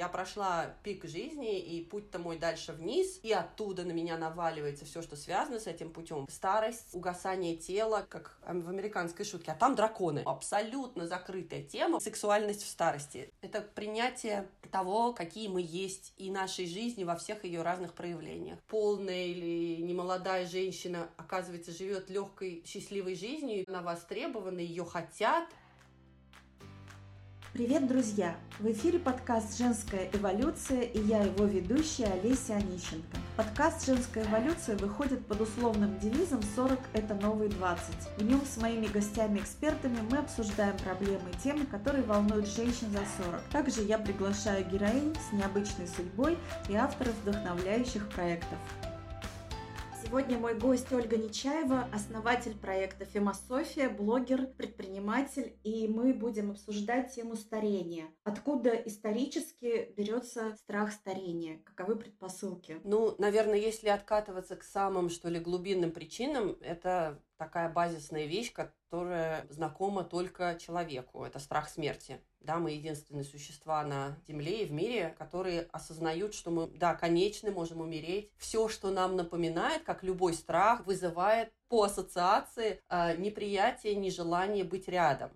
Я прошла пик жизни, и путь-то мой дальше вниз, и оттуда на меня наваливается все, что связано с этим путем. Старость, угасание тела, как в американской шутке, а там драконы. Абсолютно закрытая тема. Сексуальность в старости. Это принятие того, какие мы есть, и нашей жизни во всех ее разных проявлениях. Полная или немолодая женщина, оказывается, живет легкой, счастливой жизнью, она востребована, ее хотят, Привет, друзья! В эфире подкаст «Женская эволюция» и я его ведущая Олеся Онищенко. Подкаст «Женская эволюция» выходит под условным девизом «40 – это новые 20». В нем с моими гостями-экспертами мы обсуждаем проблемы и темы, которые волнуют женщин за 40. Также я приглашаю героинь с необычной судьбой и авторов вдохновляющих проектов. Сегодня мой гость Ольга Нечаева, основатель проекта «Фемософия», блогер, предприниматель, и мы будем обсуждать тему старения. Откуда исторически берется страх старения? Каковы предпосылки? Ну, наверное, если откатываться к самым, что ли, глубинным причинам, это такая базисная вещь, которая знакома только человеку. Это страх смерти. Да, мы единственные существа на Земле и в мире, которые осознают, что мы, да, конечны, можем умереть. Все, что нам напоминает, как любой страх, вызывает по ассоциации э, неприятие, нежелание быть рядом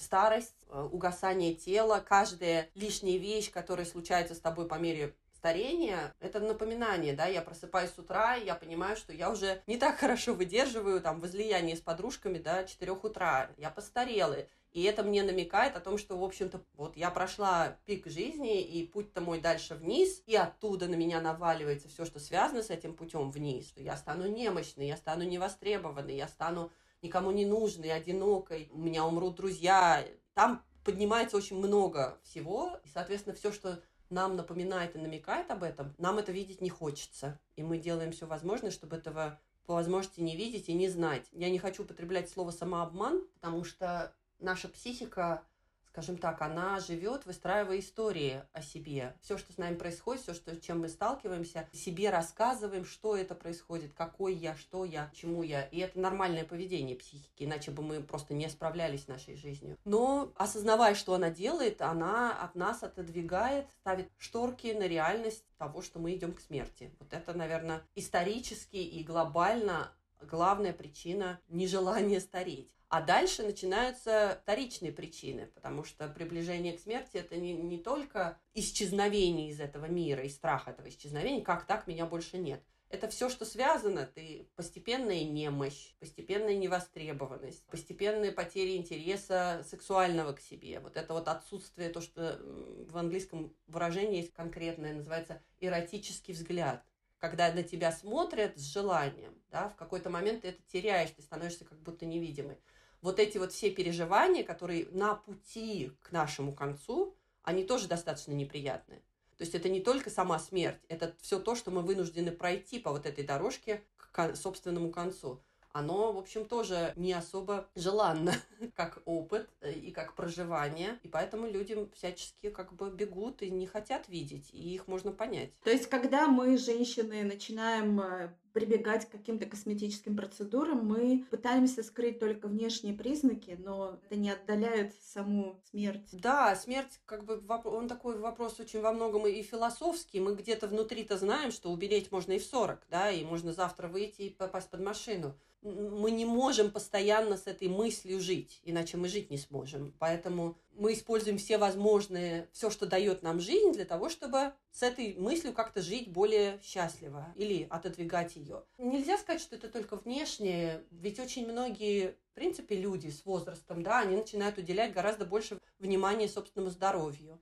старость, э, угасание тела, каждая лишняя вещь, которая случается с тобой по мере старения, это напоминание, да, я просыпаюсь с утра, и я понимаю, что я уже не так хорошо выдерживаю там возлияние с подружками до 4 утра, я постарела, и это мне намекает о том, что, в общем-то, вот я прошла пик жизни, и путь-то мой дальше вниз, и оттуда на меня наваливается все, что связано с этим путем вниз, что я стану немощной, я стану невостребованной, я стану никому не нужной, одинокой, у меня умрут друзья. Там поднимается очень много всего, и, соответственно, все, что нам напоминает и намекает об этом, нам это видеть не хочется. И мы делаем все возможное, чтобы этого по возможности не видеть и не знать. Я не хочу употреблять слово самообман, потому что наша психика скажем так, она живет, выстраивая истории о себе. Все, что с нами происходит, все, что, чем мы сталкиваемся, себе рассказываем, что это происходит, какой я, что я, чему я. И это нормальное поведение психики, иначе бы мы просто не справлялись с нашей жизнью. Но осознавая, что она делает, она от нас отодвигает, ставит шторки на реальность того, что мы идем к смерти. Вот это, наверное, исторически и глобально главная причина нежелания стареть. А дальше начинаются вторичные причины, потому что приближение к смерти это не, не только исчезновение из этого мира и страх этого исчезновения, как так меня больше нет. Это все, что связано, ты постепенная немощь, постепенная невостребованность, постепенная потеря интереса сексуального к себе. Вот это вот отсутствие, то, что в английском выражении есть конкретное, называется эротический взгляд когда на тебя смотрят с желанием, да, в какой-то момент ты это теряешь, ты становишься как будто невидимый вот эти вот все переживания, которые на пути к нашему концу, они тоже достаточно неприятные. То есть это не только сама смерть, это все то, что мы вынуждены пройти по вот этой дорожке к собственному концу оно, в общем, тоже не особо желанно как опыт э, и как проживание. И поэтому люди всячески как бы бегут и не хотят видеть, и их можно понять. То есть, когда мы, женщины, начинаем э, прибегать к каким-то косметическим процедурам, мы пытаемся скрыть только внешние признаки, но это не отдаляет саму смерть. Да, смерть, как бы, он такой вопрос очень во многом и философский. Мы где-то внутри-то знаем, что убереть можно и в 40, да, и можно завтра выйти и попасть под машину мы не можем постоянно с этой мыслью жить, иначе мы жить не сможем. Поэтому мы используем все возможные, все, что дает нам жизнь, для того, чтобы с этой мыслью как-то жить более счастливо или отодвигать ее. Нельзя сказать, что это только внешнее, ведь очень многие, в принципе, люди с возрастом, да, они начинают уделять гораздо больше внимания собственному здоровью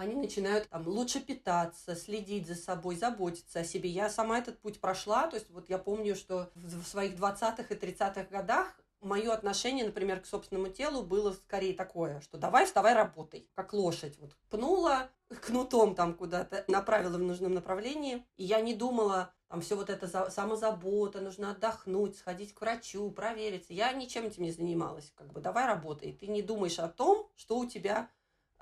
они начинают там, лучше питаться, следить за собой, заботиться о себе. Я сама этот путь прошла, то есть вот я помню, что в своих 20-х и 30-х годах мое отношение, например, к собственному телу было скорее такое, что давай вставай работай, как лошадь. Вот пнула кнутом там куда-то, направила в нужном направлении, и я не думала, там все вот это за, самозабота, нужно отдохнуть, сходить к врачу, провериться. Я ничем этим не занималась. Как бы давай работай. Ты не думаешь о том, что у тебя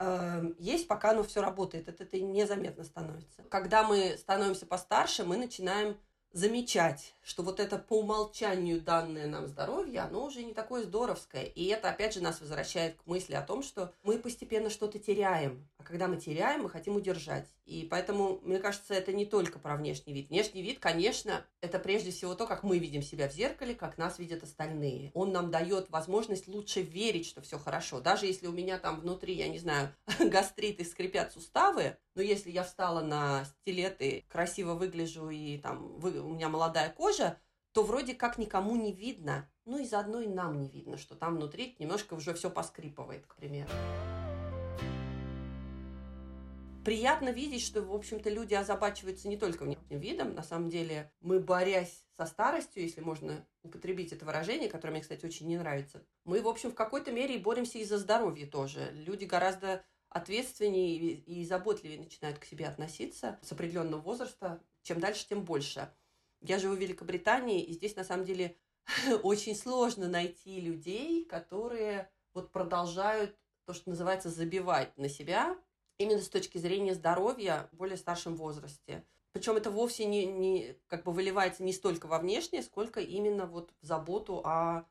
Эм, есть, пока оно все работает. Это, это незаметно становится. Когда мы становимся постарше, мы начинаем замечать, что вот это по умолчанию данное нам здоровье, оно уже не такое здоровское. И это, опять же, нас возвращает к мысли о том, что мы постепенно что-то теряем. А когда мы теряем, мы хотим удержать. И поэтому, мне кажется, это не только про внешний вид. Внешний вид, конечно, это прежде всего то, как мы видим себя в зеркале, как нас видят остальные. Он нам дает возможность лучше верить, что все хорошо. Даже если у меня там внутри, я не знаю, гастрит и скрипят суставы, но если я встала на стилеты, красиво выгляжу и там вы, у меня молодая кожа, то вроде как никому не видно. Ну и заодно и нам не видно, что там внутри немножко уже все поскрипывает, к примеру приятно видеть, что, в общем-то, люди озабачиваются не только внешним видом. На самом деле, мы, борясь со старостью, если можно употребить это выражение, которое мне, кстати, очень не нравится, мы, в общем, в какой-то мере и боремся и за здоровье тоже. Люди гораздо ответственнее и заботливее начинают к себе относиться с определенного возраста. Чем дальше, тем больше. Я живу в Великобритании, и здесь, на самом деле, очень сложно найти людей, которые вот продолжают то, что называется, забивать на себя именно с точки зрения здоровья в более старшем возрасте. Причем это вовсе не, не как бы выливается не столько во внешнее, сколько именно вот в заботу о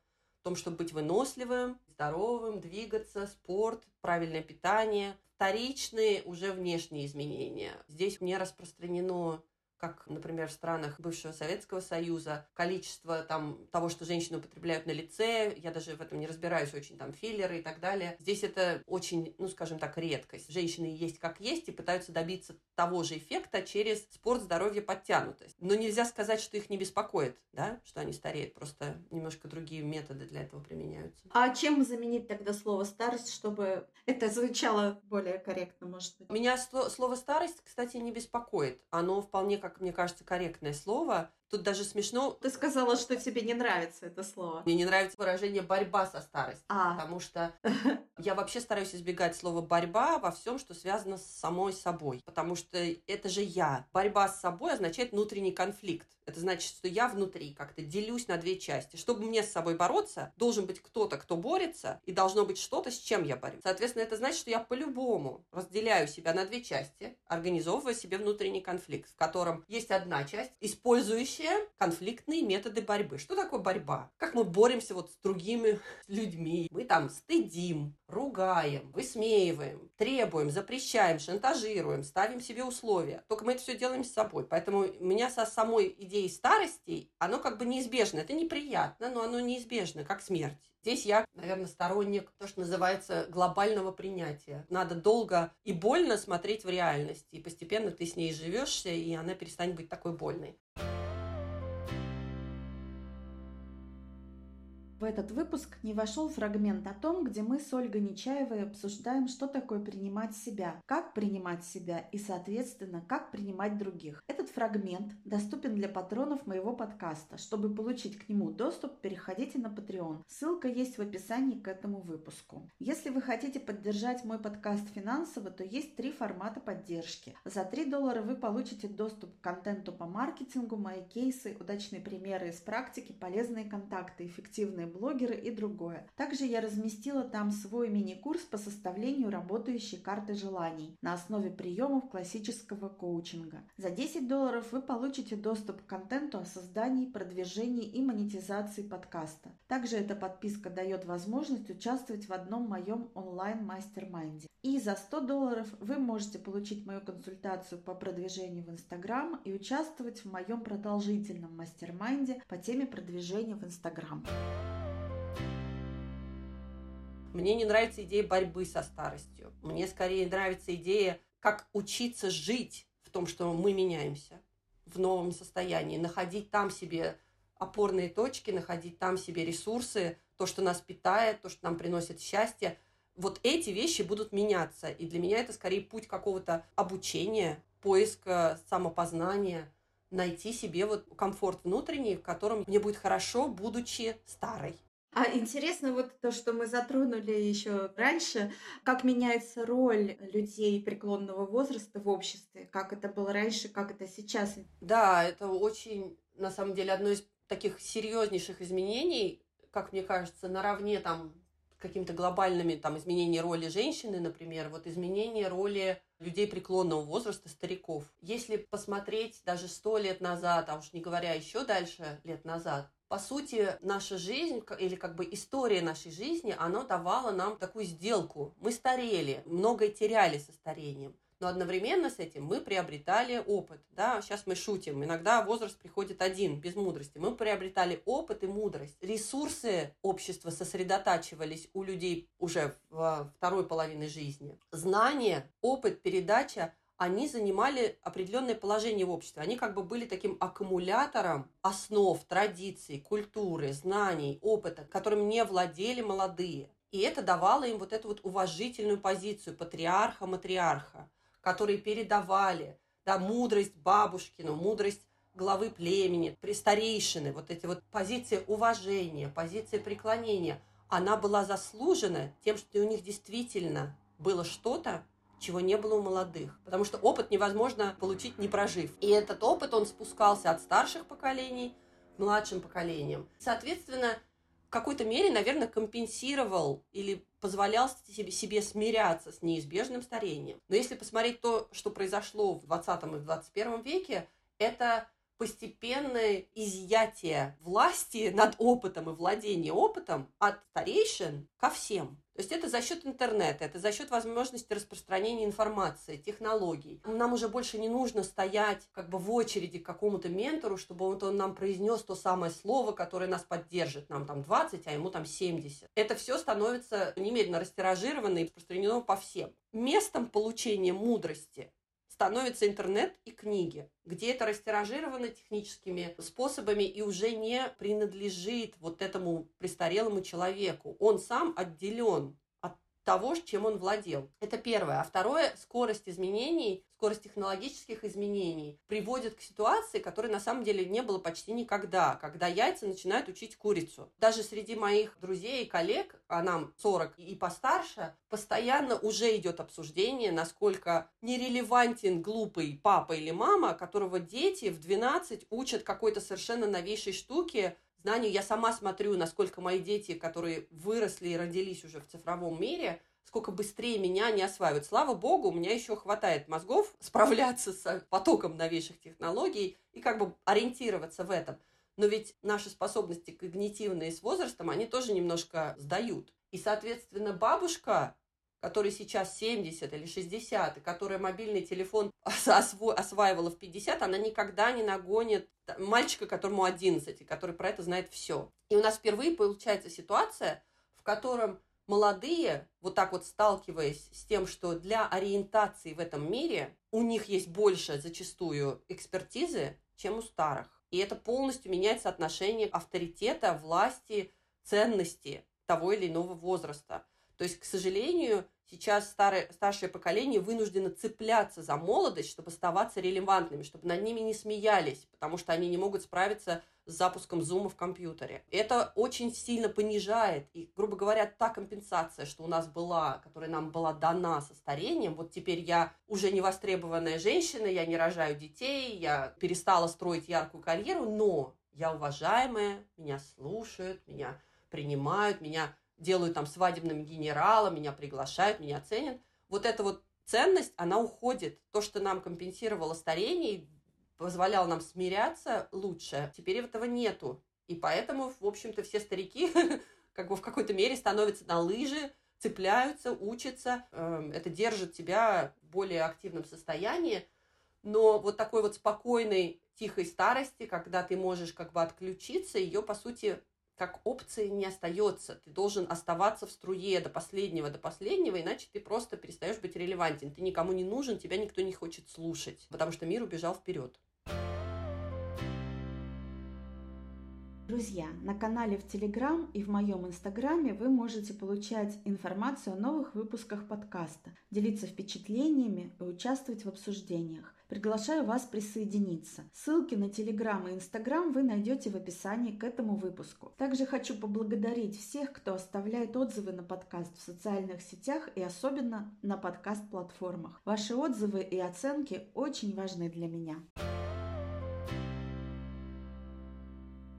том, чтобы быть выносливым, здоровым, двигаться, спорт, правильное питание, вторичные уже внешние изменения. Здесь не распространено как, например, в странах бывшего Советского Союза, количество там того, что женщины употребляют на лице, я даже в этом не разбираюсь, очень там филлеры и так далее. Здесь это очень, ну, скажем так, редкость. Женщины есть как есть и пытаются добиться того же эффекта через спорт, здоровье, подтянутость. Но нельзя сказать, что их не беспокоит, да, что они стареют, просто немножко другие методы для этого применяются. А чем заменить тогда слово старость, чтобы это звучало более корректно, может быть? Меня слово старость, кстати, не беспокоит. Оно вполне как мне кажется, корректное слово. Тут даже смешно. Ты сказала, что тебе не нравится это слово. Мне не нравится выражение «борьба со старостью», а. потому что я вообще стараюсь избегать слова «борьба» во всем, что связано с самой собой, потому что это же я. Борьба с собой означает внутренний конфликт. Это значит, что я внутри как-то делюсь на две части. Чтобы мне с собой бороться, должен быть кто-то, кто борется, и должно быть что-то, с чем я борюсь. Соответственно, это значит, что я по-любому разделяю себя на две части, организовывая себе внутренний конфликт, в котором есть одна часть, использующая конфликтные методы борьбы. Что такое борьба? Как мы боремся вот с другими людьми? Мы там стыдим, ругаем, высмеиваем, требуем, запрещаем, шантажируем, ставим себе условия. Только мы это все делаем с собой. Поэтому у меня со самой идеей старости, оно как бы неизбежно. Это неприятно, но оно неизбежно, как смерть. Здесь я, наверное, сторонник то, что называется глобального принятия. Надо долго и больно смотреть в реальность, и постепенно ты с ней живешься, и она перестанет быть такой больной. В этот выпуск не вошел фрагмент о том, где мы с Ольгой Нечаевой обсуждаем, что такое принимать себя, как принимать себя и, соответственно, как принимать других. Этот фрагмент доступен для патронов моего подкаста. Чтобы получить к нему доступ, переходите на Patreon. Ссылка есть в описании к этому выпуску. Если вы хотите поддержать мой подкаст финансово, то есть три формата поддержки. За 3 доллара вы получите доступ к контенту по маркетингу, мои кейсы, удачные примеры из практики, полезные контакты, эффективные блогеры и другое. Также я разместила там свой мини-курс по составлению работающей карты желаний на основе приемов классического коучинга. За 10 долларов вы получите доступ к контенту о создании, продвижении и монетизации подкаста. Также эта подписка дает возможность участвовать в одном моем онлайн-мастер-майнде. И за 100 долларов вы можете получить мою консультацию по продвижению в Инстаграм и участвовать в моем продолжительном мастер-майнде по теме продвижения в Инстаграм. Мне не нравится идея борьбы со старостью. Мне скорее нравится идея, как учиться жить в том, что мы меняемся в новом состоянии, находить там себе опорные точки, находить там себе ресурсы, то, что нас питает, то, что нам приносит счастье. Вот эти вещи будут меняться. И для меня это скорее путь какого-то обучения, поиска самопознания, найти себе вот комфорт внутренний, в котором мне будет хорошо, будучи старой. А интересно вот то, что мы затронули еще раньше, как меняется роль людей преклонного возраста в обществе, как это было раньше, как это сейчас. Да, это очень, на самом деле, одно из таких серьезнейших изменений, как мне кажется, наравне там какими-то глобальными там изменением роли женщины, например, вот изменение роли людей преклонного возраста, стариков. Если посмотреть даже сто лет назад, а уж не говоря еще дальше лет назад, по сути, наша жизнь или как бы история нашей жизни, она давала нам такую сделку. Мы старели, многое теряли со старением. Но одновременно с этим мы приобретали опыт. Да? Сейчас мы шутим. Иногда возраст приходит один, без мудрости. Мы приобретали опыт и мудрость. Ресурсы общества сосредотачивались у людей уже в второй половине жизни. Знания, опыт, передача они занимали определенное положение в обществе. Они как бы были таким аккумулятором основ, традиций, культуры, знаний, опыта, которым не владели молодые. И это давало им вот эту вот уважительную позицию патриарха-матриарха, которые передавали да, мудрость бабушкину, мудрость главы племени, старейшины, вот эти вот позиции уважения, позиции преклонения, она была заслужена тем, что у них действительно было что-то, чего не было у молодых. Потому что опыт невозможно получить, не прожив. И этот опыт, он спускался от старших поколений к младшим поколениям. Соответственно, в какой-то мере, наверное, компенсировал или позволял себе, смиряться с неизбежным старением. Но если посмотреть то, что произошло в 20 и 21 веке, это постепенное изъятие власти над опытом и владение опытом от старейшин ко всем. То есть это за счет интернета, это за счет возможности распространения информации, технологий. Нам уже больше не нужно стоять как бы в очереди к какому-то ментору, чтобы вот он нам произнес то самое слово, которое нас поддержит. Нам там 20, а ему там 70. Это все становится немедленно растиражировано и распространено по всем. Местом получения мудрости становится интернет и книги, где это растиражировано техническими способами и уже не принадлежит вот этому престарелому человеку. Он сам отделен от того, чем он владел. Это первое. А второе, скорость изменений скорость технологических изменений приводит к ситуации, которой на самом деле не было почти никогда, когда яйца начинают учить курицу. Даже среди моих друзей и коллег, а нам 40 и постарше, постоянно уже идет обсуждение, насколько нерелевантен глупый папа или мама, которого дети в 12 учат какой-то совершенно новейшей штуке, знанию. Я сама смотрю, насколько мои дети, которые выросли и родились уже в цифровом мире, сколько быстрее меня не осваивают. Слава богу, у меня еще хватает мозгов справляться с потоком новейших технологий и как бы ориентироваться в этом. Но ведь наши способности когнитивные с возрастом, они тоже немножко сдают. И, соответственно, бабушка, которой сейчас 70 или 60, и которая мобильный телефон осво- осваивала в 50, она никогда не нагонит мальчика, которому 11, и который про это знает все. И у нас впервые получается ситуация, в котором молодые, вот так вот сталкиваясь с тем, что для ориентации в этом мире у них есть больше зачастую экспертизы, чем у старых. И это полностью меняет соотношение авторитета, власти, ценности того или иного возраста. То есть, к сожалению, сейчас старое, старшее поколение вынуждено цепляться за молодость, чтобы оставаться релевантными, чтобы над ними не смеялись, потому что они не могут справиться с запуском зума в компьютере. Это очень сильно понижает, и, грубо говоря, та компенсация, что у нас была, которая нам была дана со старением, вот теперь я уже не востребованная женщина, я не рожаю детей, я перестала строить яркую карьеру, но я уважаемая, меня слушают, меня принимают, меня делают там свадебным генералом, меня приглашают, меня ценят. Вот эта вот ценность, она уходит. То, что нам компенсировало старение, позволял нам смиряться лучше. Теперь этого нету. И поэтому, в общем-то, все старики как бы в какой-то мере становятся на лыжи, цепляются, учатся. Эм, это держит тебя в более активном состоянии. Но вот такой вот спокойной, тихой старости, когда ты можешь как бы отключиться, ее, по сути, как опции не остается. Ты должен оставаться в струе до последнего, до последнего, иначе ты просто перестаешь быть релевантен. Ты никому не нужен, тебя никто не хочет слушать, потому что мир убежал вперед. Друзья, на канале в Телеграм и в моем Инстаграме вы можете получать информацию о новых выпусках подкаста, делиться впечатлениями и участвовать в обсуждениях. Приглашаю вас присоединиться. Ссылки на Телеграм и Инстаграм вы найдете в описании к этому выпуску. Также хочу поблагодарить всех, кто оставляет отзывы на подкаст в социальных сетях и особенно на подкаст-платформах. Ваши отзывы и оценки очень важны для меня.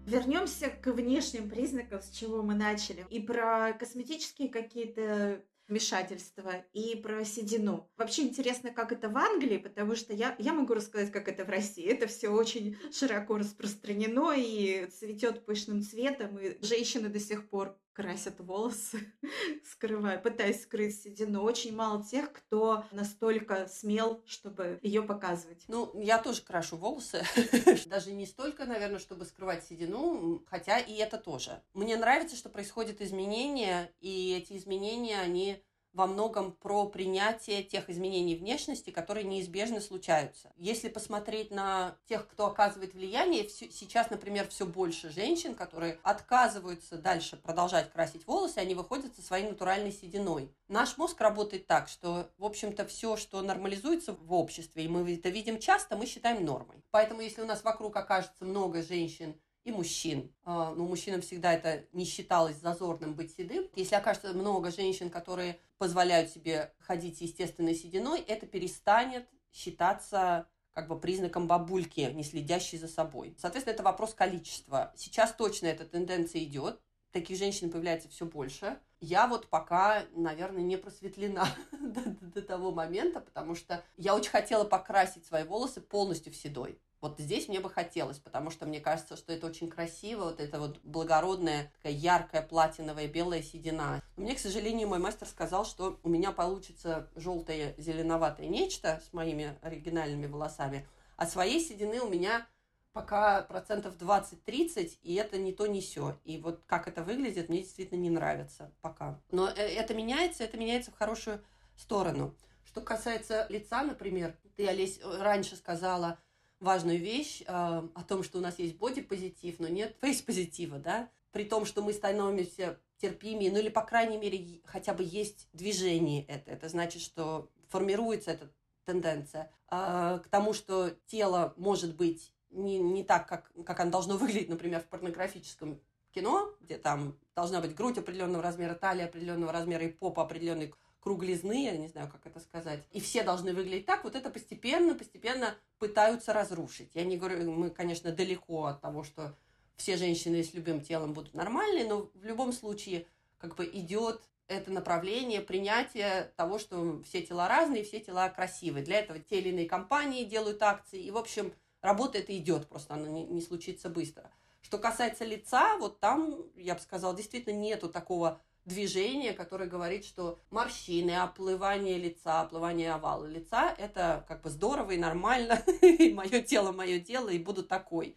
Вернемся к внешним признакам, с чего мы начали. И про косметические какие-то вмешательство и про седину. Вообще интересно, как это в Англии, потому что я, я могу рассказать, как это в России. Это все очень широко распространено и цветет пышным цветом, и женщины до сих пор красят волосы, скрывая, пытаясь скрыть седину. Очень мало тех, кто настолько смел, чтобы ее показывать. Ну, я тоже крашу волосы. Даже не столько, наверное, чтобы скрывать седину, хотя и это тоже. Мне нравится, что происходят изменения, и эти изменения, они во многом про принятие тех изменений внешности, которые неизбежно случаются. Если посмотреть на тех, кто оказывает влияние, сейчас, например, все больше женщин, которые отказываются дальше продолжать красить волосы, они выходят со своей натуральной сединой. Наш мозг работает так, что, в общем-то, все, что нормализуется в обществе, и мы это видим часто, мы считаем нормой. Поэтому, если у нас вокруг окажется много женщин, и мужчин. А, ну, мужчинам всегда это не считалось зазорным быть седым. Если окажется много женщин, которые позволяют себе ходить естественной сединой, это перестанет считаться как бы признаком бабульки, не следящей за собой. Соответственно, это вопрос количества. Сейчас точно эта тенденция идет. Таких женщин появляется все больше. Я вот пока, наверное, не просветлена до, до того момента, потому что я очень хотела покрасить свои волосы полностью в седой. Вот здесь мне бы хотелось, потому что мне кажется, что это очень красиво, вот это вот благородная, такая яркая платиновая белая седина. Но мне, к сожалению, мой мастер сказал, что у меня получится желтое зеленоватое нечто с моими оригинальными волосами, а своей седины у меня пока процентов 20-30, и это не то, не все. И вот как это выглядит, мне действительно не нравится пока. Но э, это меняется, это меняется в хорошую сторону. Что касается лица, например, ты, Олесь, раньше сказала, важную вещь э, о том, что у нас есть бодипозитив, но нет фейс-позитива, да, при том, что мы становимся терпимее, ну или, по крайней мере, хотя бы есть движение это. Это значит, что формируется эта тенденция э, к тому, что тело может быть не, не так, как, как оно должно выглядеть, например, в порнографическом кино, где там должна быть грудь определенного размера, талия определенного размера и попа определенной круглизны, я не знаю, как это сказать, и все должны выглядеть так, вот это постепенно, постепенно пытаются разрушить. Я не говорю, мы, конечно, далеко от того, что все женщины с любым телом будут нормальные, но в любом случае как бы идет это направление принятия того, что все тела разные, все тела красивые. Для этого те или иные компании делают акции, и, в общем, работа это идет, просто она не, не случится быстро. Что касается лица, вот там, я бы сказала, действительно нету такого движение, которое говорит, что морщины, оплывание лица, оплывание овала лица – это как бы здорово и нормально, и мое тело, мое дело, и буду такой.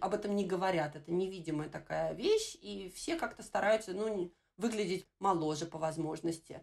Об этом не говорят, это невидимая такая вещь, и все как-то стараются, ну, выглядеть моложе по возможности.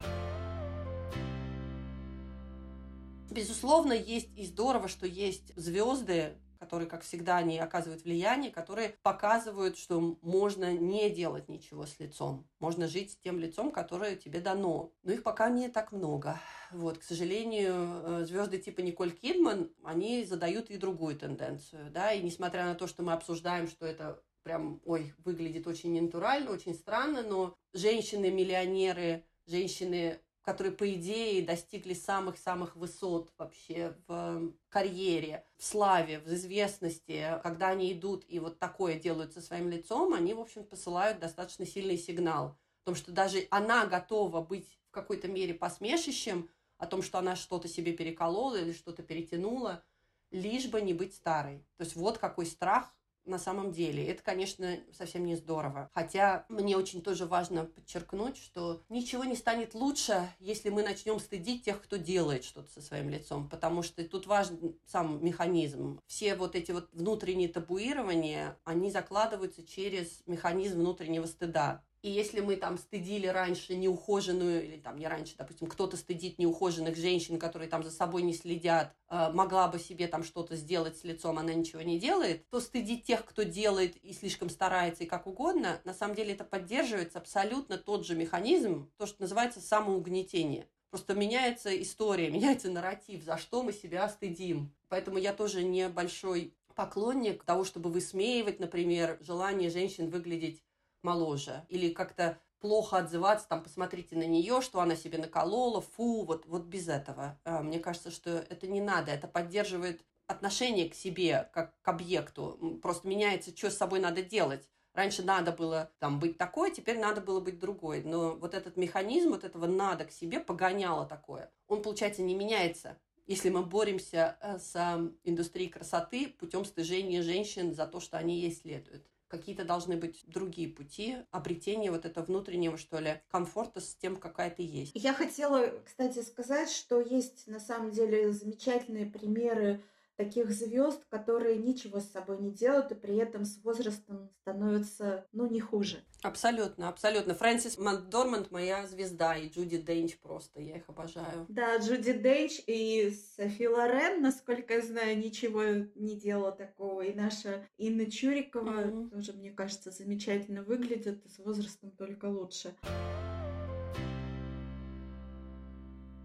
Безусловно, есть и здорово, что есть звезды, которые, как всегда, они оказывают влияние, которые показывают, что можно не делать ничего с лицом. Можно жить с тем лицом, которое тебе дано. Но их пока не так много. Вот, к сожалению, э, звезды типа Николь Кидман, они задают и другую тенденцию, да, и несмотря на то, что мы обсуждаем, что это прям, ой, выглядит очень ненатурально, очень странно, но женщины-миллионеры, женщины которые, по идее, достигли самых-самых высот вообще в карьере, в славе, в известности, когда они идут и вот такое делают со своим лицом, они, в общем, посылают достаточно сильный сигнал. о том, что даже она готова быть в какой-то мере посмешищем о том, что она что-то себе переколола или что-то перетянула, лишь бы не быть старой. То есть вот какой страх на самом деле. Это, конечно, совсем не здорово. Хотя мне очень тоже важно подчеркнуть, что ничего не станет лучше, если мы начнем стыдить тех, кто делает что-то со своим лицом, потому что тут важен сам механизм. Все вот эти вот внутренние табуирования, они закладываются через механизм внутреннего стыда. И если мы там стыдили раньше неухоженную, или там не раньше, допустим, кто-то стыдит неухоженных женщин, которые там за собой не следят, э, могла бы себе там что-то сделать с лицом, она ничего не делает, то стыдить тех, кто делает и слишком старается и как угодно, на самом деле это поддерживается абсолютно тот же механизм, то, что называется самоугнетение. Просто меняется история, меняется нарратив, за что мы себя стыдим. Поэтому я тоже небольшой поклонник того, чтобы высмеивать, например, желание женщин выглядеть моложе. Или как-то плохо отзываться, там, посмотрите на нее, что она себе наколола, фу, вот, вот без этого. А, мне кажется, что это не надо, это поддерживает отношение к себе, как к объекту. Просто меняется, что с собой надо делать. Раньше надо было там быть такой, теперь надо было быть другой. Но вот этот механизм вот этого надо к себе погоняло такое. Он, получается, не меняется если мы боремся э, с индустрией красоты путем стыжения женщин за то, что они ей следуют. Какие-то должны быть другие пути обретения вот этого внутреннего, что ли, комфорта с тем, какая ты есть. Я хотела, кстати, сказать, что есть на самом деле замечательные примеры таких звезд, которые ничего с собой не делают и при этом с возрастом становятся, ну, не хуже. Абсолютно, абсолютно. Фрэнсис Макдорманд моя звезда, и Джуди Денч просто, я их обожаю. Да, Джуди Денч и Софи Лорен, насколько я знаю, ничего не делала такого. И наша Инна Чурикова mm-hmm. тоже, мне кажется, замечательно выглядит, и с возрастом только лучше.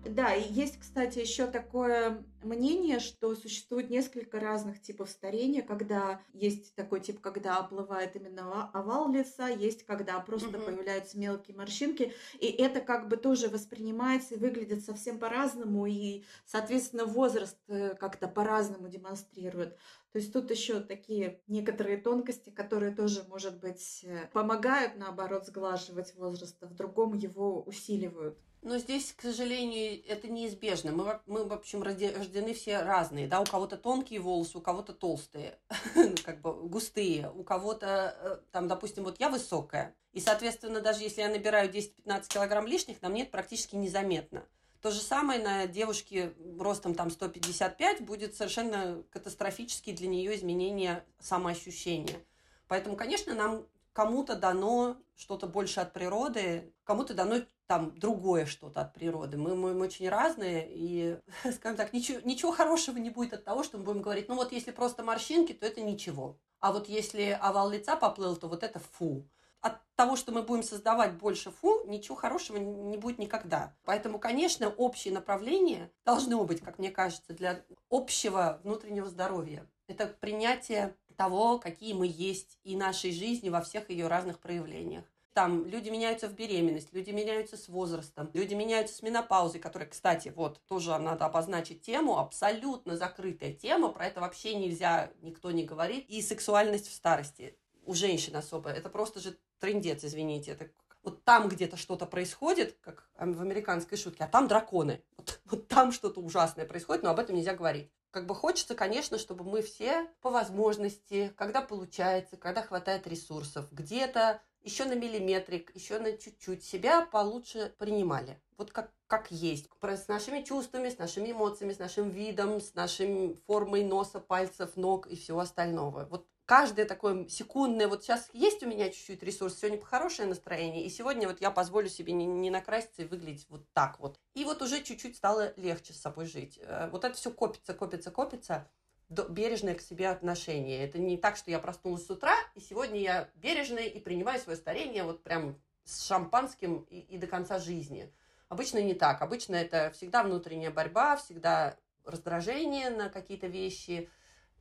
Да, и есть, кстати, еще такое мнение, что существует несколько разных типов старения, когда есть такой тип, когда оплывает именно овал лица, есть когда просто угу. появляются мелкие морщинки, и это как бы тоже воспринимается и выглядит совсем по-разному, и, соответственно, возраст э, как-то по-разному демонстрирует. То есть тут еще такие некоторые тонкости, которые тоже, может быть, э, помогают, наоборот, сглаживать возраст, а в другом его усиливают. Но здесь, к сожалению, это неизбежно. Мы, мы в общем, рождены все разные. Да? У кого-то тонкие волосы, у кого-то толстые, как бы густые. У кого-то, э, там, допустим, вот я высокая. И, соответственно, даже если я набираю 10-15 килограмм лишних, на мне это практически незаметно. То же самое на девушке ростом там 155 будет совершенно катастрофически для нее изменение самоощущения. Поэтому, конечно, нам кому-то дано что-то больше от природы, кому-то дано там другое что-то от природы. Мы, мы, мы очень разные, и, скажем так, ничего, ничего хорошего не будет от того, что мы будем говорить, ну вот если просто морщинки, то это ничего. А вот если овал лица поплыл, то вот это фу. От того, что мы будем создавать больше фу, ничего хорошего не будет никогда. Поэтому, конечно, общие направления должны быть, как мне кажется, для общего внутреннего здоровья. Это принятие того, какие мы есть, и нашей жизни во всех ее разных проявлениях. Там люди меняются в беременность, люди меняются с возрастом, люди меняются с менопаузой, которая, кстати, вот тоже надо обозначить тему, абсолютно закрытая тема, про это вообще нельзя, никто не говорит. И сексуальность в старости у женщин особо, это просто же трендец, извините, это вот там где-то что-то происходит, как в американской шутке, а там драконы. Вот, вот там что-то ужасное происходит, но об этом нельзя говорить. Как бы хочется, конечно, чтобы мы все по возможности, когда получается, когда хватает ресурсов, где-то еще на миллиметрик, еще на чуть-чуть себя получше принимали. Вот как, как есть. С нашими чувствами, с нашими эмоциями, с нашим видом, с нашей формой носа, пальцев, ног и всего остального. Вот каждое такое секундное, вот сейчас есть у меня чуть-чуть ресурс, сегодня хорошее настроение, и сегодня вот я позволю себе не, не накраситься и выглядеть вот так вот. И вот уже чуть-чуть стало легче с собой жить. Э, вот это все копится, копится, копится бережное к себе отношение. Это не так, что я проснулась с утра, и сегодня я бережная и принимаю свое старение вот прям с шампанским и, и до конца жизни. Обычно не так. Обычно это всегда внутренняя борьба, всегда раздражение на какие-то вещи.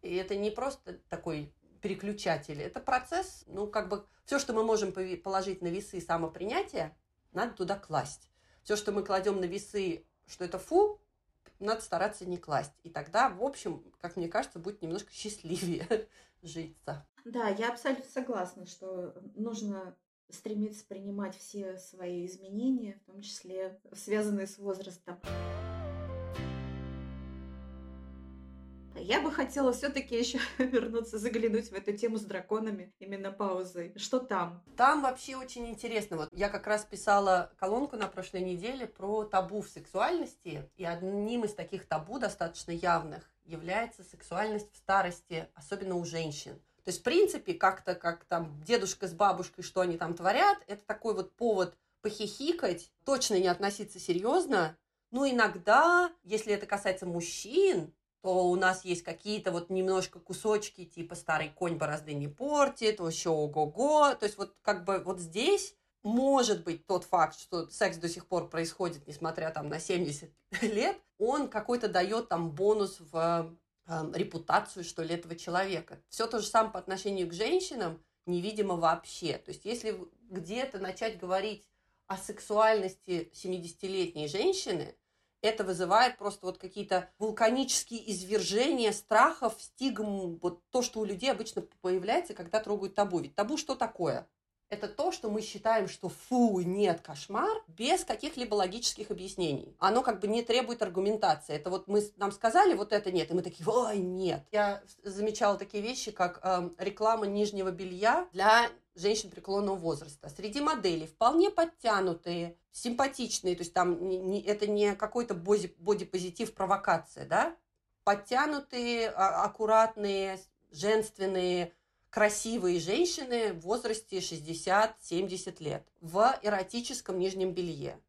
И это не просто такой переключатель. Это процесс, ну, как бы, все, что мы можем положить на весы самопринятия, надо туда класть. Все, что мы кладем на весы, что это фу, надо стараться не класть. И тогда, в общем, как мне кажется, будет немножко счастливее житься. Да, я абсолютно согласна, что нужно стремиться принимать все свои изменения, в том числе связанные с возрастом. Я бы хотела все-таки еще вернуться, заглянуть в эту тему с драконами, именно паузой. Что там? Там вообще очень интересно. Вот я как раз писала колонку на прошлой неделе про табу в сексуальности, и одним из таких табу достаточно явных является сексуальность в старости, особенно у женщин. То есть, в принципе, как-то, как там дедушка с бабушкой, что они там творят, это такой вот повод похихикать, точно не относиться серьезно. Но иногда, если это касается мужчин, то у нас есть какие-то вот немножко кусочки, типа старый конь борозды не портит, еще ого-го. То есть вот как бы вот здесь может быть тот факт, что секс до сих пор происходит, несмотря там на 70 лет, он какой-то дает там бонус в э, репутацию, что ли, этого человека. Все то же самое по отношению к женщинам невидимо вообще. То есть если где-то начать говорить о сексуальности 70-летней женщины, это вызывает просто вот какие-то вулканические извержения страхов, стигм, вот то, что у людей обычно появляется, когда трогают табу. Ведь табу что такое? это то, что мы считаем, что фу, нет, кошмар, без каких-либо логических объяснений. Оно как бы не требует аргументации. Это вот мы нам сказали, вот это нет, и мы такие, ой, нет. Я замечала такие вещи, как э, реклама нижнего белья для женщин преклонного возраста. Среди моделей вполне подтянутые, симпатичные, то есть там не, не, это не какой-то бодипозитив, провокация, да? Подтянутые, а, аккуратные, женственные, красивые женщины в возрасте 60-70 лет в эротическом нижнем белье.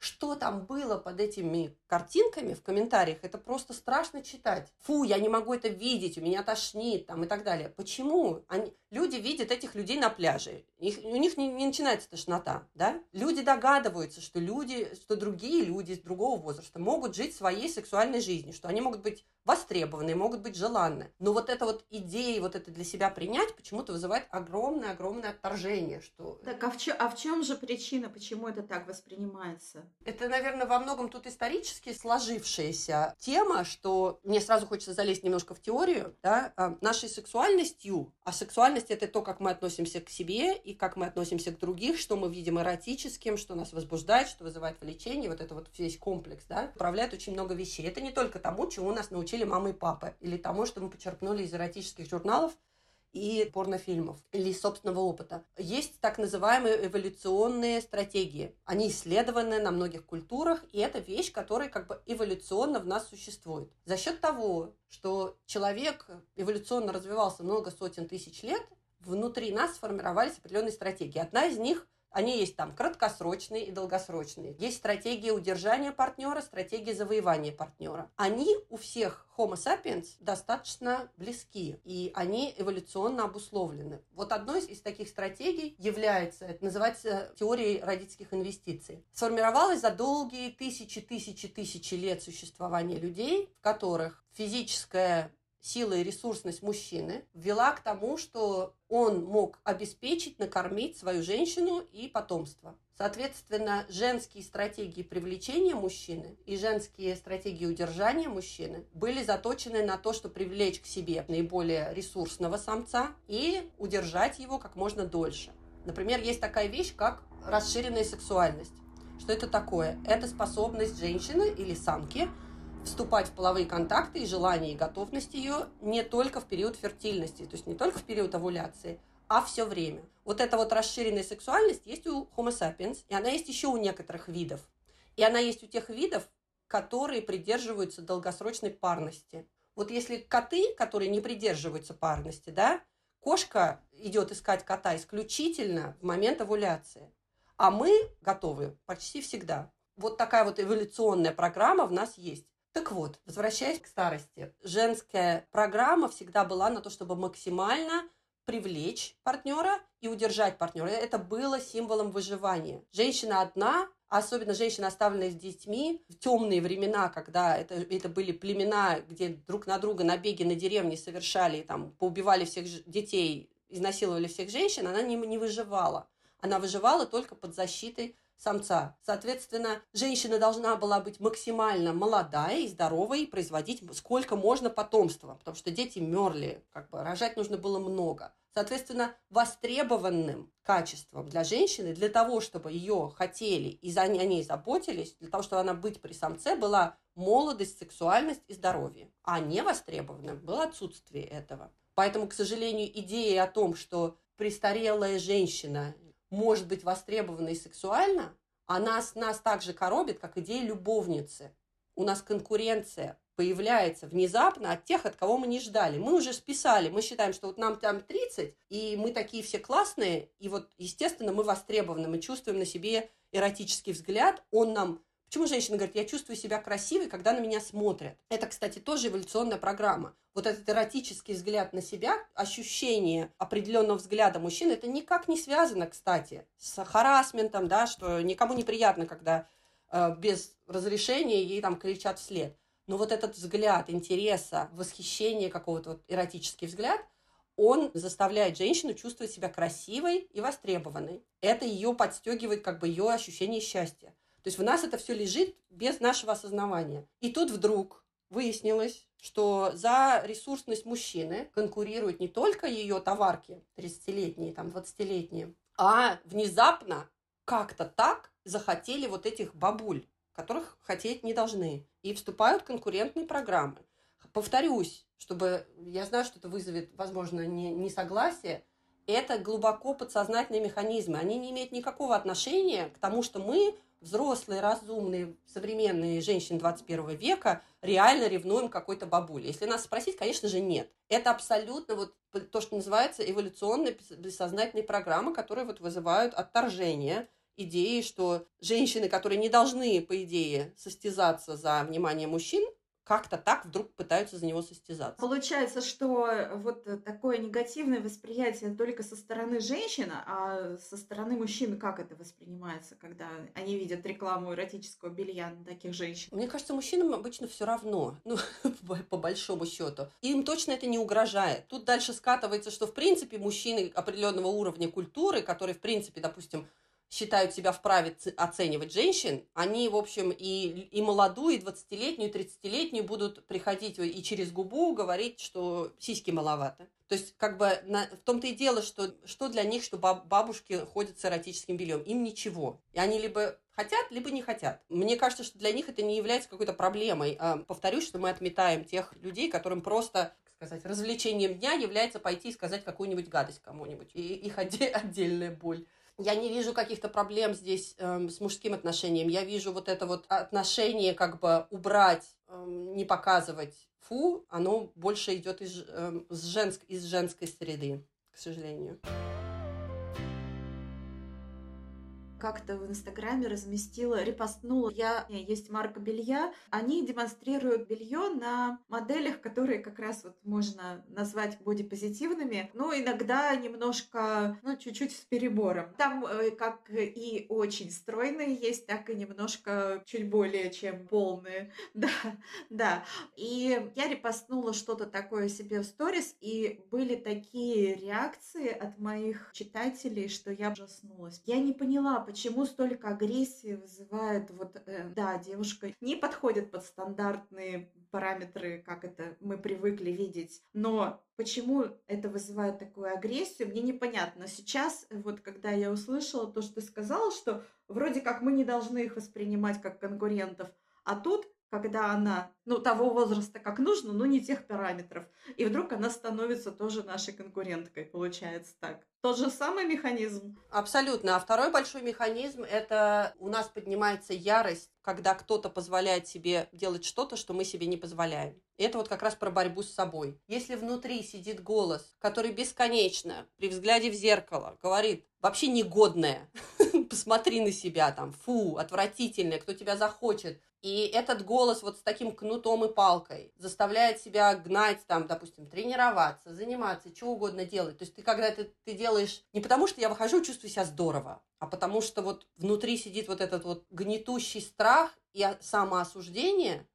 Что там было под этими картинками в комментариях, это просто страшно читать. Фу, я не могу это видеть, у меня тошнит там и так далее. Почему? Они, люди видят этих людей на пляже, их, у них не, не начинается тошнота, да? Люди догадываются, что люди, что другие люди из другого возраста могут жить своей сексуальной жизнью, что они могут быть востребованы, могут быть желанны. Но вот эта вот идея, вот это для себя принять, почему-то вызывает огромное-огромное отторжение. Что... Так, а в, чё, а в чем же причина, почему это так воспринимается? Это, наверное, во многом тут исторически сложившаяся тема, что мне сразу хочется залезть немножко в теорию, да, а, нашей сексуальностью, а сексуальность это то, как мы относимся к себе и как мы относимся к других, что мы видим эротическим, что нас возбуждает, что вызывает влечение, вот это вот весь комплекс, да, управляет очень много вещей. Это не только тому, чему нас научили мама и папа, или тому, что мы почерпнули из эротических журналов и порнофильмов, или собственного опыта. Есть так называемые эволюционные стратегии. Они исследованы на многих культурах, и это вещь, которая как бы эволюционно в нас существует. За счет того, что человек эволюционно развивался много сотен тысяч лет, внутри нас сформировались определенные стратегии. Одна из них – они есть там краткосрочные и долгосрочные. Есть стратегия удержания партнера, стратегия завоевания партнера. Они у всех Homo sapiens достаточно близки, и они эволюционно обусловлены. Вот одной из таких стратегий является, это называется теорией родительских инвестиций. Сформировалась за долгие тысячи, тысячи, тысячи лет существования людей, в которых физическое сила и ресурсность мужчины вела к тому, что он мог обеспечить, накормить свою женщину и потомство. Соответственно, женские стратегии привлечения мужчины и женские стратегии удержания мужчины были заточены на то, чтобы привлечь к себе наиболее ресурсного самца и удержать его как можно дольше. Например, есть такая вещь, как расширенная сексуальность. Что это такое? Это способность женщины или самки вступать в половые контакты и желание и готовность ее не только в период фертильности, то есть не только в период овуляции, а все время. Вот эта вот расширенная сексуальность есть у Homo sapiens, и она есть еще у некоторых видов. И она есть у тех видов, которые придерживаются долгосрочной парности. Вот если коты, которые не придерживаются парности, да, кошка идет искать кота исключительно в момент овуляции, а мы готовы почти всегда. Вот такая вот эволюционная программа в нас есть. Так вот, возвращаясь к старости, женская программа всегда была на то, чтобы максимально привлечь партнера и удержать партнера. Это было символом выживания. Женщина одна, особенно женщина, оставленная с детьми, в темные времена, когда это, это были племена, где друг на друга набеги на деревни совершали, там, поубивали всех детей, изнасиловали всех женщин, она не, не выживала. Она выживала только под защитой самца. Соответственно, женщина должна была быть максимально молодая и здоровой, и производить сколько можно потомства, потому что дети мерли, как бы рожать нужно было много. Соответственно, востребованным качеством для женщины, для того, чтобы ее хотели и за ней заботились, для того, чтобы она быть при самце, была молодость, сексуальность и здоровье. А не востребованным было отсутствие этого. Поэтому, к сожалению, идея о том, что престарелая женщина может быть востребована и сексуально, она нас так же коробит, как идея любовницы. У нас конкуренция появляется внезапно от тех, от кого мы не ждали. Мы уже списали, мы считаем, что вот нам там 30, и мы такие все классные, и вот, естественно, мы востребованы, мы чувствуем на себе эротический взгляд, он нам Почему женщина говорит, я чувствую себя красивой, когда на меня смотрят? Это, кстати, тоже эволюционная программа. Вот этот эротический взгляд на себя, ощущение определенного взгляда мужчины, это никак не связано, кстати, с харасментом, да, что никому неприятно, когда э, без разрешения ей там кричат вслед. Но вот этот взгляд интереса, восхищение какого-то вот эротический взгляд, он заставляет женщину чувствовать себя красивой и востребованной. Это ее подстегивает как бы ее ощущение счастья. То есть в нас это все лежит без нашего осознавания. И тут вдруг выяснилось, что за ресурсность мужчины конкурируют не только ее товарки 30-летние, там, 20-летние, а внезапно как-то так захотели вот этих бабуль, которых хотеть не должны, и вступают в конкурентные программы. Повторюсь, чтобы я знаю, что это вызовет, возможно, не, несогласие, это глубоко подсознательные механизмы. Они не имеют никакого отношения к тому, что мы взрослые, разумные, современные женщины 21 века реально ревнуем какой-то бабуле? Если нас спросить, конечно же, нет. Это абсолютно вот то, что называется эволюционные бессознательные программы, которые вот вызывают отторжение идеи, что женщины, которые не должны, по идее, состязаться за внимание мужчин, как-то так вдруг пытаются за него состязаться. Получается, что вот такое негативное восприятие только со стороны женщин, а со стороны мужчин как это воспринимается, когда они видят рекламу эротического белья на таких женщин? Мне кажется, мужчинам обычно все равно, ну, по большому счету. Им точно это не угрожает. Тут дальше скатывается, что в принципе мужчины определенного уровня культуры, которые в принципе, допустим, считают себя вправе оценивать женщин, они, в общем, и, и молодую, и 20-летнюю, и 30-летнюю будут приходить и через губу говорить, что сиськи маловато. То есть, как бы, на, в том-то и дело, что, что для них, что баб, бабушки ходят с эротическим бельем. Им ничего. И они либо хотят, либо не хотят. Мне кажется, что для них это не является какой-то проблемой. А, повторюсь, что мы отметаем тех людей, которым просто сказать, развлечением дня является пойти и сказать какую-нибудь гадость кому-нибудь. И их отдельная боль. Я не вижу каких-то проблем здесь э, с мужским отношением. Я вижу вот это вот отношение как бы убрать, э, не показывать фу, оно больше идет из, э, с женск, из женской среды, к сожалению как-то в Инстаграме разместила, репостнула. Я, есть марка белья. Они демонстрируют белье на моделях, которые как раз вот можно назвать бодипозитивными, но иногда немножко, ну, чуть-чуть с перебором. Там э, как и очень стройные есть, так и немножко чуть более чем полные. Да, да. И я репостнула что-то такое себе в сторис, и были такие реакции от моих читателей, что я ужаснулась. Я не поняла, почему столько агрессии вызывает вот, э, да, девушка не подходит под стандартные параметры, как это мы привыкли видеть, но почему это вызывает такую агрессию, мне непонятно. Сейчас, вот когда я услышала то, что ты сказала, что вроде как мы не должны их воспринимать как конкурентов, а тут когда она, ну, того возраста, как нужно, но не тех параметров. И вдруг она становится тоже нашей конкуренткой, получается так. Тот же самый механизм? Абсолютно. А второй большой механизм – это у нас поднимается ярость, когда кто-то позволяет себе делать что-то, что мы себе не позволяем. И это вот как раз про борьбу с собой. Если внутри сидит голос, который бесконечно при взгляде в зеркало говорит вообще негодное, посмотри на себя там, фу, отвратительное, кто тебя захочет, и этот голос вот с таким кнутом и палкой заставляет себя гнать, там, допустим, тренироваться, заниматься, что угодно делать. То есть ты когда ты, ты делаешь не потому, что я выхожу, чувствую себя здорово, а потому что вот внутри сидит вот этот вот гнетущий страх и самоосуждение,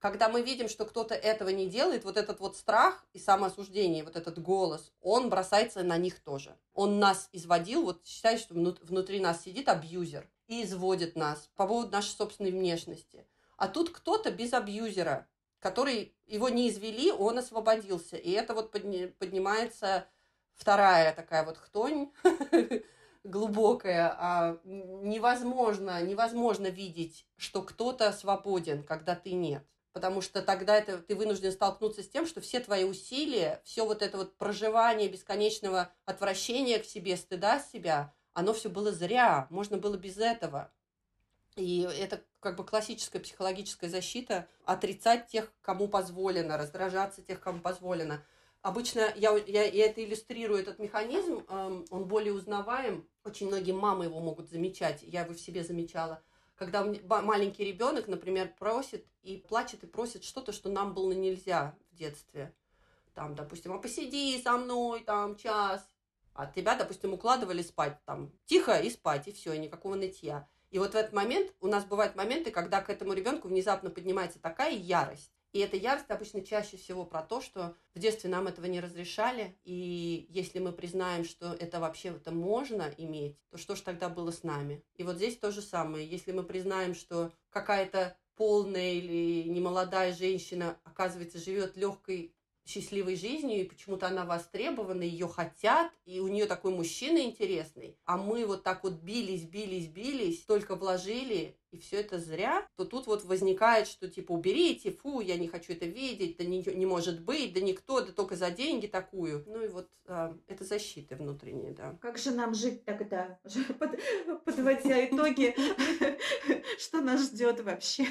когда мы видим, что кто-то этого не делает, вот этот вот страх и самоосуждение, вот этот голос, он бросается на них тоже. Он нас изводил, вот считай, что внутри нас сидит абьюзер и изводит нас по поводу нашей собственной внешности. А тут кто-то без абьюзера, который его не извели, он освободился. И это вот подни, поднимается вторая такая вот хтонь глубокая. А невозможно, невозможно видеть, что кто-то свободен, когда ты нет. Потому что тогда это, ты вынужден столкнуться с тем, что все твои усилия, все вот это вот проживание бесконечного отвращения к себе, стыда себя, оно все было зря. Можно было без этого. И это как бы классическая психологическая защита отрицать тех, кому позволено, раздражаться тех, кому позволено. Обычно я, я, я это иллюстрирую, этот механизм, эм, он более узнаваем. Очень многие мамы его могут замечать, я его в себе замечала. Когда маленький ребенок, например, просит и плачет и просит что-то, что нам было нельзя в детстве. Там, допустим, а посиди со мной там час. А тебя, допустим, укладывали спать там тихо и спать, и все, и никакого нытья. И вот в этот момент у нас бывают моменты, когда к этому ребенку внезапно поднимается такая ярость. И эта ярость обычно чаще всего про то, что в детстве нам этого не разрешали, и если мы признаем, что это вообще это можно иметь, то что ж тогда было с нами? И вот здесь то же самое. Если мы признаем, что какая-то полная или немолодая женщина, оказывается, живет легкой счастливой жизнью, и почему-то она востребована, ее хотят, и у нее такой мужчина интересный, а мы вот так вот бились, бились, бились, только вложили, и все это зря, то тут вот возникает, что типа уберите, фу, я не хочу это видеть, да не, не может быть, да никто, да только за деньги такую. Ну и вот а, это защиты внутренние, да. Как же нам жить тогда, подводя итоги, что нас ждет вообще?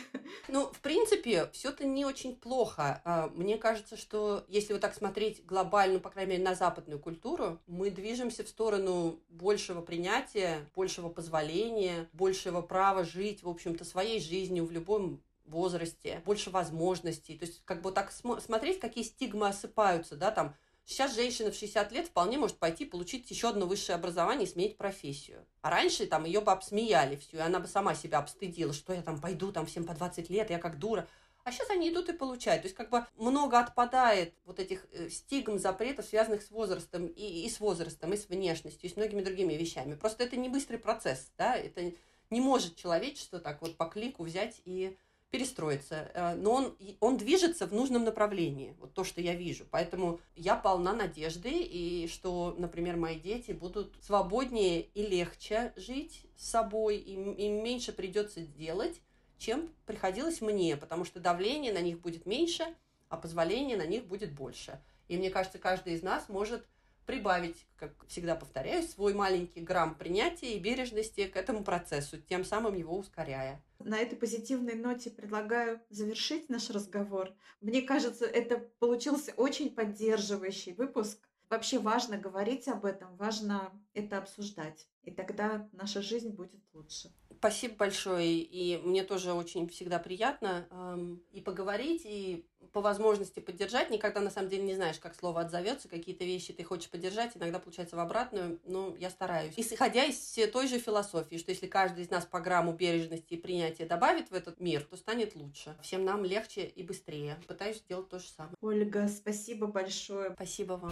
Ну, в принципе, все это не очень плохо. А, мне кажется, что если вот так смотреть глобально, по крайней мере, на западную культуру, мы движемся в сторону большего принятия, большего позволения, большего права жить в общем-то, своей жизнью в любом возрасте, больше возможностей. То есть, как бы так см- смотреть, какие стигмы осыпаются, да, там, Сейчас женщина в 60 лет вполне может пойти получить еще одно высшее образование и сменить профессию. А раньше там ее бы обсмеяли всю, и она бы сама себя обстыдила, что я там пойду, там всем по 20 лет, я как дура. А сейчас они идут и получают. То есть как бы много отпадает вот этих э, стигм, запретов, связанных с возрастом и, и с возрастом, и с внешностью, и с многими другими вещами. Просто это не быстрый процесс, да, это не может человечество так вот по клику взять и перестроиться. Э, но он, он движется в нужном направлении, вот то, что я вижу. Поэтому я полна надежды, и что, например, мои дети будут свободнее и легче жить с собой, им, им меньше придется делать, чем приходилось мне, потому что давление на них будет меньше, а позволение на них будет больше. И мне кажется, каждый из нас может прибавить, как всегда повторяюсь, свой маленький грамм принятия и бережности к этому процессу, тем самым его ускоряя. На этой позитивной ноте предлагаю завершить наш разговор. Мне кажется, это получился очень поддерживающий выпуск. Вообще важно говорить об этом, важно это обсуждать. И тогда наша жизнь будет лучше. Спасибо большое. И мне тоже очень всегда приятно эм, и поговорить, и по возможности поддержать. Никогда на самом деле не знаешь, как слово отзовется. Какие-то вещи ты хочешь поддержать, иногда получается в обратную, но я стараюсь. Исходя из той же философии, что если каждый из нас по грамму бережности и принятия добавит в этот мир, то станет лучше. Всем нам легче и быстрее. Пытаюсь сделать то же самое. Ольга, спасибо большое. Спасибо вам.